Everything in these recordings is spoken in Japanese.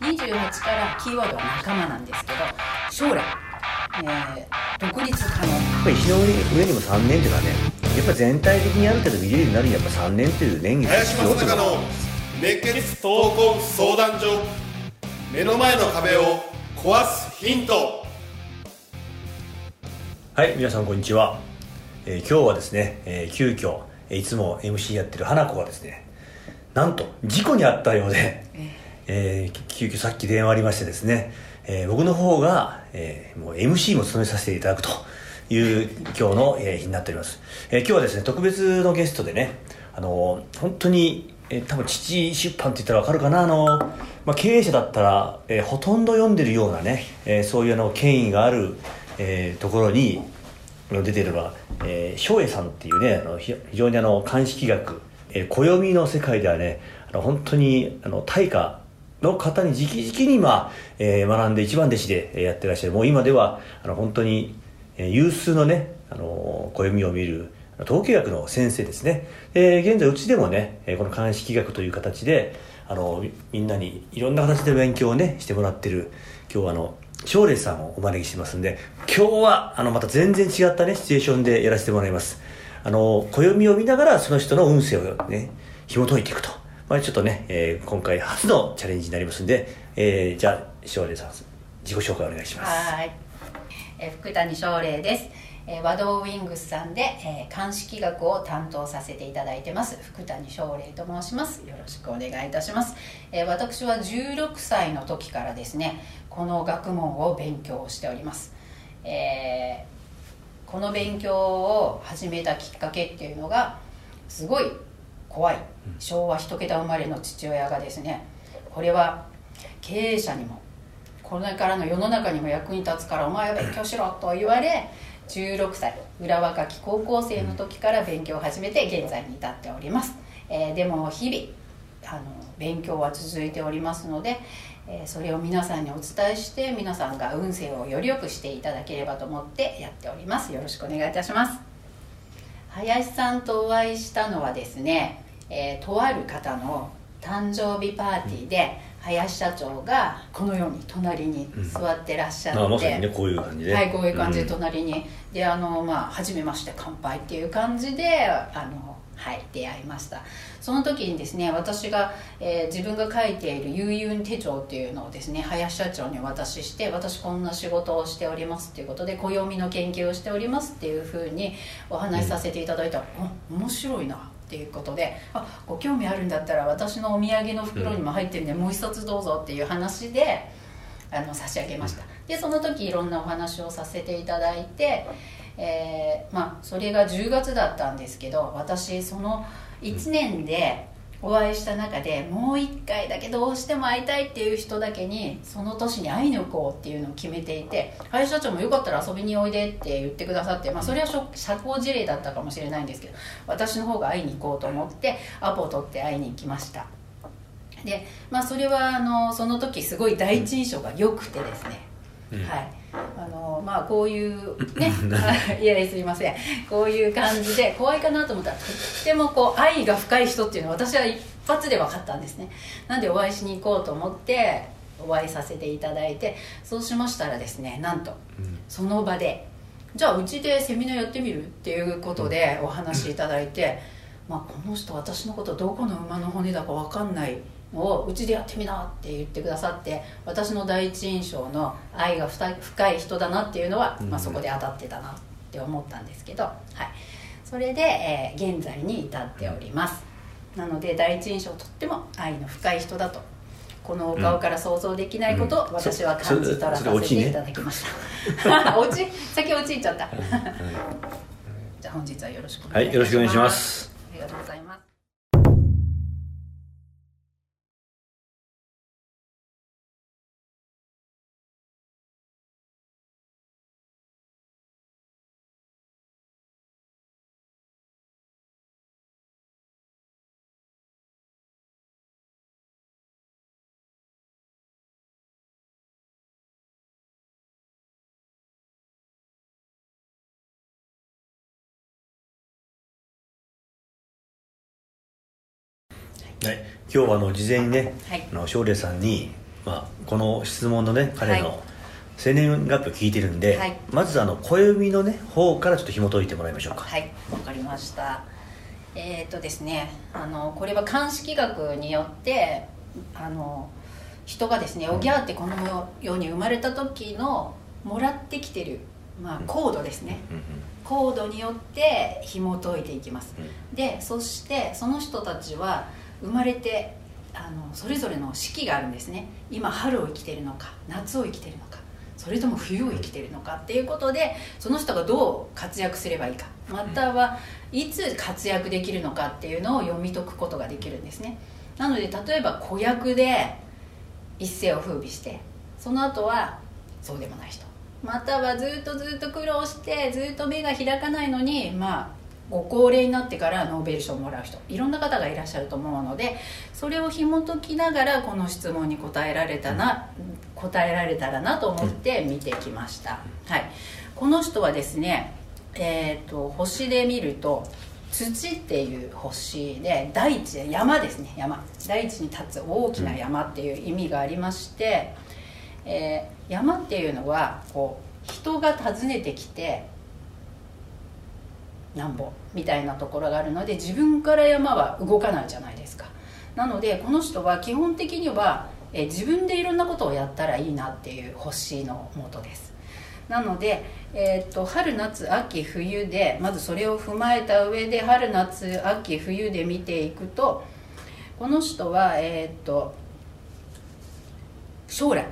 28からキーワードは仲間なんですけど将来、えー、独立可能やっぱり石の上にも3年っていうのはねやっぱ全体的にある程度見れるようになるにはやっぱ3年っていう年月林正孝の熱血闘魂相談所目の前の壁を壊すヒントはい皆さんこんにちは、えー今日はですね、えー急遽えいつも MC やってる花子がですねなんと事故に遭ったようで、えー急遽さっき電話ありましてですね、えー僕の方が、えーもう MC も務めさせていただくという今日の、えー日になっております、えー今日はですね特別のゲストでねあのー本当に、えー多分父出版って言ったら分かるかなあのーまあ、経営者だったら、えーほとんど読んでるようなね、えーそういうあの権威がある、えーところに出てるのは、えー、翔英さんっていうねあのひ非常にあの鑑識学、えー暦の世界ではねあの本当にあの大家の方に直々に、まあえー学んで一番弟子でやってらっしゃる。もう今ではあの本当に、え有数のねあの暦を見る統計学の先生ですね、え現在うちでもねこの鑑識学という形であのみんなにいろんな形で勉強をねしてもらってる今日はあの翔麗さんをお招きしてますんで今日はあのまた全然違ったねシチュエーションでやらせてもらいます。あの暦を見ながらその人の運勢をね紐解いていくと、まあ、ちょっとね、えー今回初のチャレンジになりますんで、えーじゃあ翔麗さん自己紹介お願いします。はい、えー福谷翔麗です、えー、和道ウィングスさんで、えー鑑識学を担当させていただいてます。福谷翔麗と申します。よろしくお願いいたします、えー私は16歳の時からですねこの学問を勉強しております、えーこの勉強を始めたきっかけっていうのがすごい怖い。昭和一桁生まれの父親がですねこれは経営者にもこれからの世の中にも役に立つからお前は勉強しろと言われ16歳裏若き高校生の時から勉強を始めて現在に至っております、えーでも日々あの勉強は続いておりますので、えーそれを皆さんにお伝えして皆さんが運勢をより良くしていただければと思ってやっております。よろしくお願いいたします。林さんとお会いしたのはですね、えーとある方の誕生日パーティーで、林社長がこのように隣に座ってらっしゃって、あまさにねこういう感じで。はいこういう感じでん。隣に、であのまあ初めまして乾杯っていう感じであのはい出会いました。その時にですね私が、えー自分が書いている悠々手帳っていうのをですね林社長にお渡しして私こんな仕事をしておりますっていうことで暦の研究をしておりますっていうふうにお話しさせていただいた。ら、お面白いなっていうことであご興味あるんだったら私のお土産の袋にも入ってるんで、もう一冊どうぞっていう話であの差し上げました。でその時いろんなお話をさせていただいて、えーまあそれが10月だったんですけど私その1年でお会いした中でもう1回だけどうしても会いたいっていう人だけにその年に会いに行こうっていうのを決めていて林社長もよかったら遊びにおいでって言ってくださって、まあ、それは社交辞令だったかもしれないんですけど私の方が会いに行こうと思ってアポを取って会いに行きました。でまあそれはあのその時すごい第一印象が良くてですね、はいあのまあこういうね いやいやすいません。こういう感じで怖いかなと思ったらとってもこう愛が深い人っていうのは私は一発で分かったんですね。なんでお会いしに行こうと思ってお会いさせていただいてそうしましたらですねなんとその場でじゃあうちでセミナーやってみるっていうことでお話しいただいて、まあ、この人私のことどこの馬の骨だか分かんないのをうちでやってみなって言ってくださって私の第一印象の愛が深い人だなっていうのは、まあ、そこで当たってたなって思ったんですけど、はい、それで、えー現在に至っております。なので第一印象とっても愛の深い人だとこのお顔から想像できないことをうん。私は感じ取らさせていただきました、おうち 先落ちちゃった。じゃあ本日はよろしくお願いいたはいよろしくお願いします。ありがとうございますはい、今日はあの事前にね、はい。あの翔麗さんに、まあ、この質問のね彼はい。の生年月日を聞いてるんで、はい。まずあの小指のね方からちょっと紐解いてもらいましょうか。はいわかりました。えっ、とですねあのこれは鑑識学によってあの人がですねおぎゃーってこの世に生まれた時のもらってきてる、まあ、コードですね、うんうん。コードによって紐解いていきます、うん。でそしてその人たちは生まれてあのそれぞれの四季があるんですね。今春を生きてるのか夏を生きてるのかそれとも冬を生きてるのかっていうことでその人がどう活躍すればいいかまたはいつ活躍できるのかっていうのを読み解くことができるんですね。なので例えば子役で一世を風靡してその後はそうでもない人。またはずっとずっと苦労してずっと目が開かないのにまあご高齢になってからノーベル賞をもらう人いろんな方がいらっしゃると思うのでそれを紐解きながらこの質問に答えられたな答えられたらなと思って見てきました、はい、この人はですねえー、と星で見ると土っていう星で大地で山ですね山。大地に立つ大きな山っていう意味がありまして、えー山っていうのはこう人が訪ねてきてなんぼみたいなところがあるので自分から山は動かないじゃないですか。なのでこの人は基本的には、え自分でいろんなことをやったらいいなっていう星のもとです。なので、えー、と春夏秋冬でまずそれを踏まえた上で春夏秋冬で見ていくとこの人はえっ、と将来、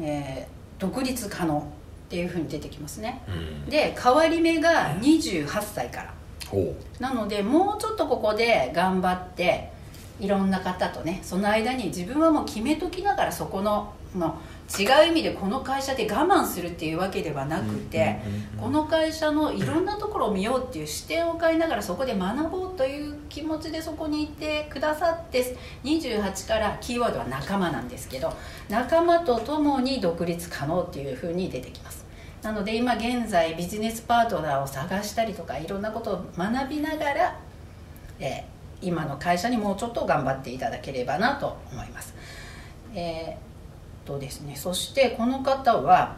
えー独立可能。っていうふうに出てきますね。うん。で変わり目が28歳から。ほなのでもうちょっとここで頑張っていろんな方とねその間に自分はもう決めときながらそこのの違う意味でこの会社で我慢するっていうわけではなくてこの会社のいろんなところを見ようっていう視点を変えながらそこで学ぼうという気持ちでそこにいてくださって28からキーワードは仲間なんですけど仲間と共に独立可能っていうふうに出てきますなので今現在ビジネスパートナーを探したりとかいろんなことを学びながら、えー今の会社にもうちょっと頑張っていただければなと思います。えーとですねそしてこの方は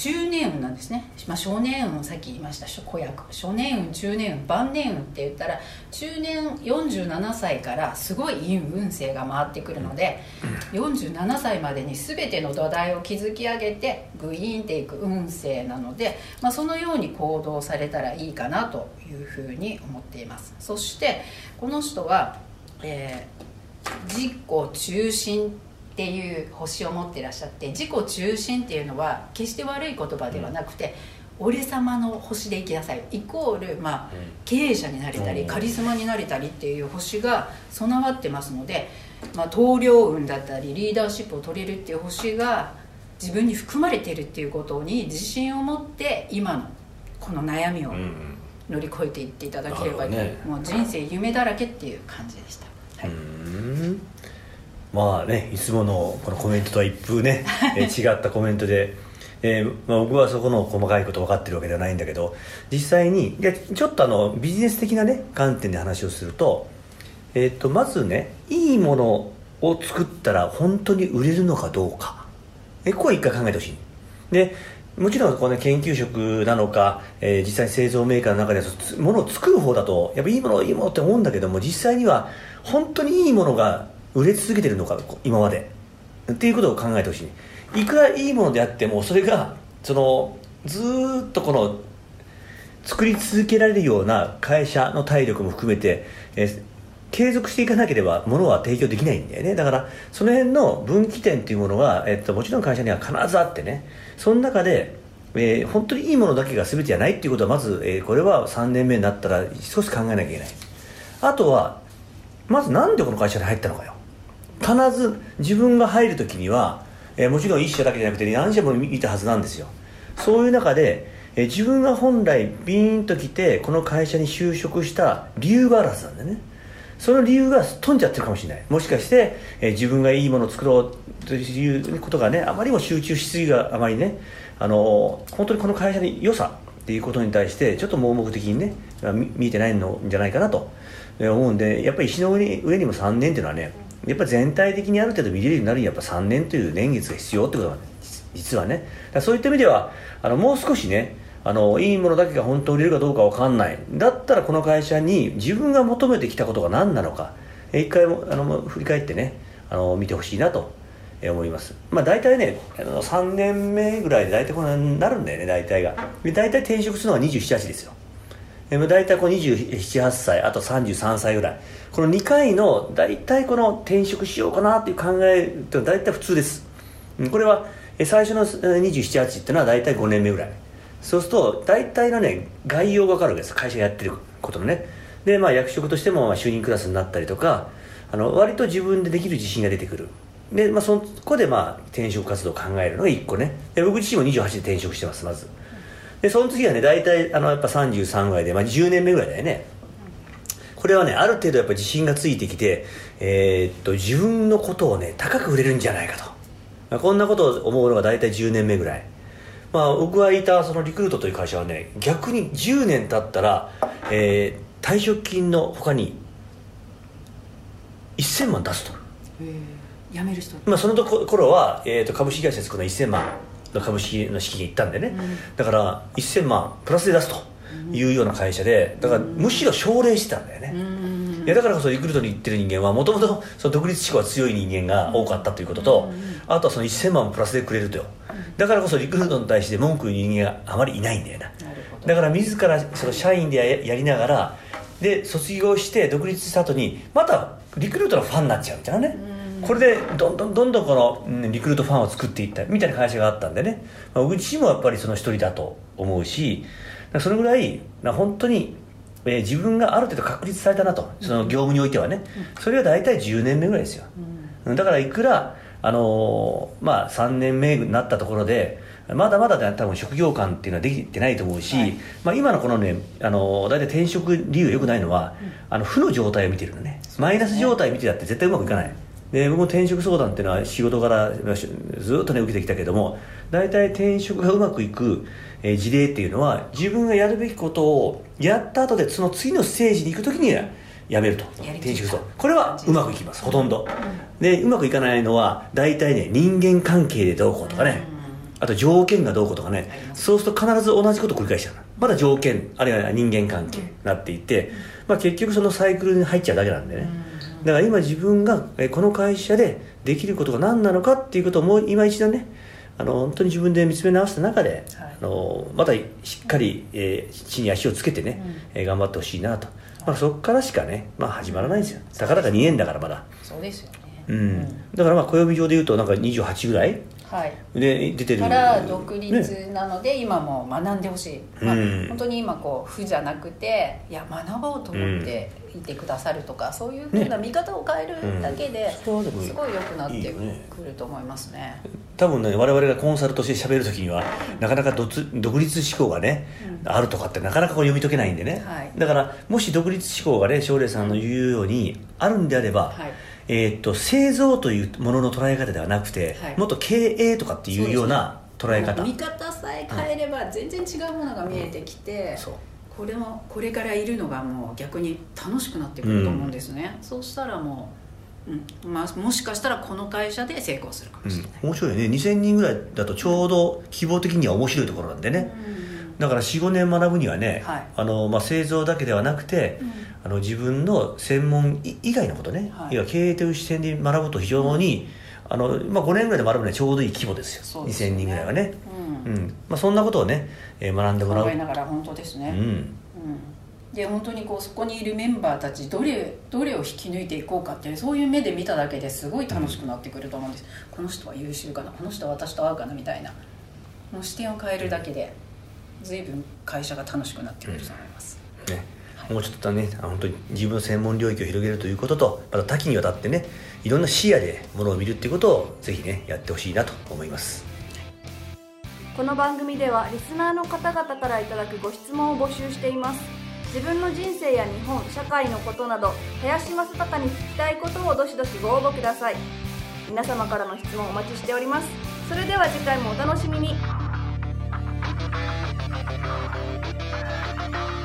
中年運なんですね、まあ、少年運さっき言いました。子役初年運中年運晩年運って言ったら中年47歳からすごいいい運勢が回ってくるので47歳までに全ての土台を築き上げてグイーンっていく運勢なので、まあ、そのように行動されたらいいかなというふうに思っています。そしてこの人は、えー自己中心っていう星を持っていらっしゃって自己中心っていうのは決して悪い言葉ではなくて、俺様の星で生きなさい。イコール、まあ、経営者になれたりうん。カリスマになれたりっていう星が備わってますので、まあ、運だったりリーダーシップを取れるっていう星が自分に含まれているっていうことに自信を持って今のこの悩みをうん乗り越えていっていただければ、ね。もう人生夢だらけっていう感じでした、はい。うんまあねいつものこのコメントとは一風ね、えー違ったコメントで、えーまあ、僕はそこの細かいこと分かってるわけではないんだけど実際にいやちょっとあのビジネス的なね観点で話をすると,、えー、とまずねいいものを作ったら本当に売れるのかどうか。えここは一回考えてほしい。でもちろんこの、ね、研究職なのか、えー実際に製造メーカーの中ではつものを作る方だとやっぱいいものいいものって思うんだけども実際には本当にいいものが売れ続けてるのか今まで。っていうことを考えてほしい。いくらいいものであってもそれがそのずっとこの作り続けられるような会社の体力も含めて、えー継続していかなければ物は提供できないんだよね。だからその辺の分岐点っていうものが、えっと、もちろん会社には必ずあってね。その中で、えー本当にいいものだけが全てじゃないっていうことはまず、えーこれは3年目になったら少し考えなきゃいけない。あとはまずなんでこの会社に入ったのかよ。必ず自分が入るときには、えーもちろん一社だけじゃなくて何社も見たはずなんですよ。そういう中で、えー自分が本来ビーンと来てこの会社に就職した理由があるはずなんだよね。その理由が飛んじゃってるかもしれない。もしかして、えー自分がいいものを作ろうということがねあまりにも集中しすぎがあまりねあの本当にこの会社の良さっていうことに対してちょっと盲目的にね見えてないのじゃないかなと思うんでやっぱり石の上に上にも3年っていうのはねやっぱ全体的にある程度見れるようになるにはやっぱ3年という年月が必要ってことなんです実はね。そういった意味ではあのもう少しねあのいいものだけが本当に売れるかどうかわかんない。だったらこの会社に自分が求めてきたことが何なのか。一回もあの振り返ってねあの見てほしいなと思います。まあ大体ねあの3年目ぐらいで大体こうなになるんだよね大体が。大体転職するのが278ですよ。え大体こう278歳あと33歳ぐらい。この2回の大体この転職しようかなっていう考えって大体普通です。これは最初の278っていうのは大体5年目ぐらい。そうすると大体のね概要が分かるわけです。会社やってることのね。でまあ役職としても就任クラスになったりとかあの割と自分でできる自信が出てくる。で、まあ、そこでまあ転職活動を考えるのが1個ね。で僕自身も28で転職してますまず。でその次はね大体あのやっぱ33ぐらいで、まあ、10年目ぐらいだよね。これはねある程度やっぱ自信がついてきて、えーっと自分のことをね高く売れるんじゃないかと、まあこんなことを思うのが大体10年目ぐらい。まあ僕がいたそのリクルートという会社はね逆に10年経ったら、えー退職金の他に1000万出すと。辞める人。まあ、そのとこ頃は、えー、と株式会社作るのは1000万。の株式の資金がいったんでね、だから1000万プラスで出すというような会社でだからむしろ奨励してたんだよね、いやだからこそリクルートに行ってる人間はもともと独立志向が強い人間が多かったということと、あとはその1000万もプラスでくれるとよ。だからこそリクルートに対して文句言う人間があまりいないんだよなだから自らその社員でややりながらで卒業して独立した後にまたリクルートのファンになっちゃうみたいなねこれでどんどんどんどんこのうんリクルートファンを作っていったみたいな会社があったんでね、まあ、僕自身もやっぱりその一人だと思うしそれぐらいな本当に、えー自分がある程度確立されたなと。その業務においてはね。それは大体10年目ぐらいですよ、うん。だからいくら、あのーまあ、3年目になったところでまだまだね多分職業観っていうのはできてないと思うし、はい。まあ、今のこのね、あのー大体転職理由が良くないのは、あの負の状態を見てるのね。マイナス状態見てたって絶対うまくいかないで僕も転職相談っていうのは仕事からずっとね受けてきたけども大体転職がうまくいく、えー事例っていうのは自分がやるべきことをやった後でその次のステージに行く時にはやめると。転職とこれはうまくいきます。ほとんど、でうまくいかないのは大体ね人間関係でどうこうとかね、あと条件がどうこうとかね。あります。そうすると必ず同じことを繰り返しちゃうの。まだ条件あるいは人間関係になっていって、まあ、結局そのサイクルに入っちゃうだけなんでね、だから今自分がえこの会社でできることが何なのかっていうことをもう今一度ねあの本当に自分で見つめ直した中で、はい。あのまたしっかり、えー地に足をつけてね、えー頑張ってほしいなと、まあ、そこからしかね、まあ、始まらないんですよ。たかだか2年だからまだ、そうですよね。うん。だからまあ暦上でいうとなんか28ぐらいはい。で出てる。から独ね立なので、今も学んでほしい、まあうん本当に今こう負じゃなくていや学ぼうと思っていてくださるとか、そういうふうな見方を変えるだけで、すごい良くなってくると思いますね。多分ね我々がコンサルとして喋る時にはなかなか独独立志向がね、あるとかってなかなかこう読み解けないんでね、はい。だからもし独立志向がね奨励さんの言うようにあるんであれば、はいえーっと製造というものの捉え方ではなくて、はい。もっと経営とかっていうような捉え方。見方さえ変えれば全然違うものが見えてきて、そう。これもこれからいるのがもう逆に楽しくなってくると思うんですね、そうしたらもう、うん。まあ、もしかしたらこの会社で成功するかもしれない、うん、面白いよね2000人ぐらいだとちょうど希望的には面白いところなんでね、だから45年学ぶにはね、はい。あのまあ、製造だけではなくて、あの自分の専門以以外のことね、はい。い、や経営という視点で学ぶと非常に、あのまあ、5年ぐらいで学ぶにはちょうどいい規模ですよ。ですよね。2000人ぐらいはね、うん。うん。まあ、そんなことをね、えー学んでもらう。考えながら本当ですね、うん。うん。で本当にこうそこにいるメンバーたちどれどれを引き抜いていこうかっていうそういう目で見ただけですごい楽しくなってくると思うんです、この人は優秀かなこの人は私と合うかなみたいなもう視点を変えるだけで随分会社が楽しくなってくると思います、ね。もうちょっとねあ本当に自分の専門領域を広げるということとまた多岐にわたってねいろんな視野でものを見るっていうことをぜひねやってほしいなと思います。この番組ではリスナーの方々からいただくご質問を募集しています。自分の人生や日本社会のことなど林正孝に聞きたいことをどしどしご応募ください。皆様からの質問お待ちしております。それでは次回もお楽しみに Thank you.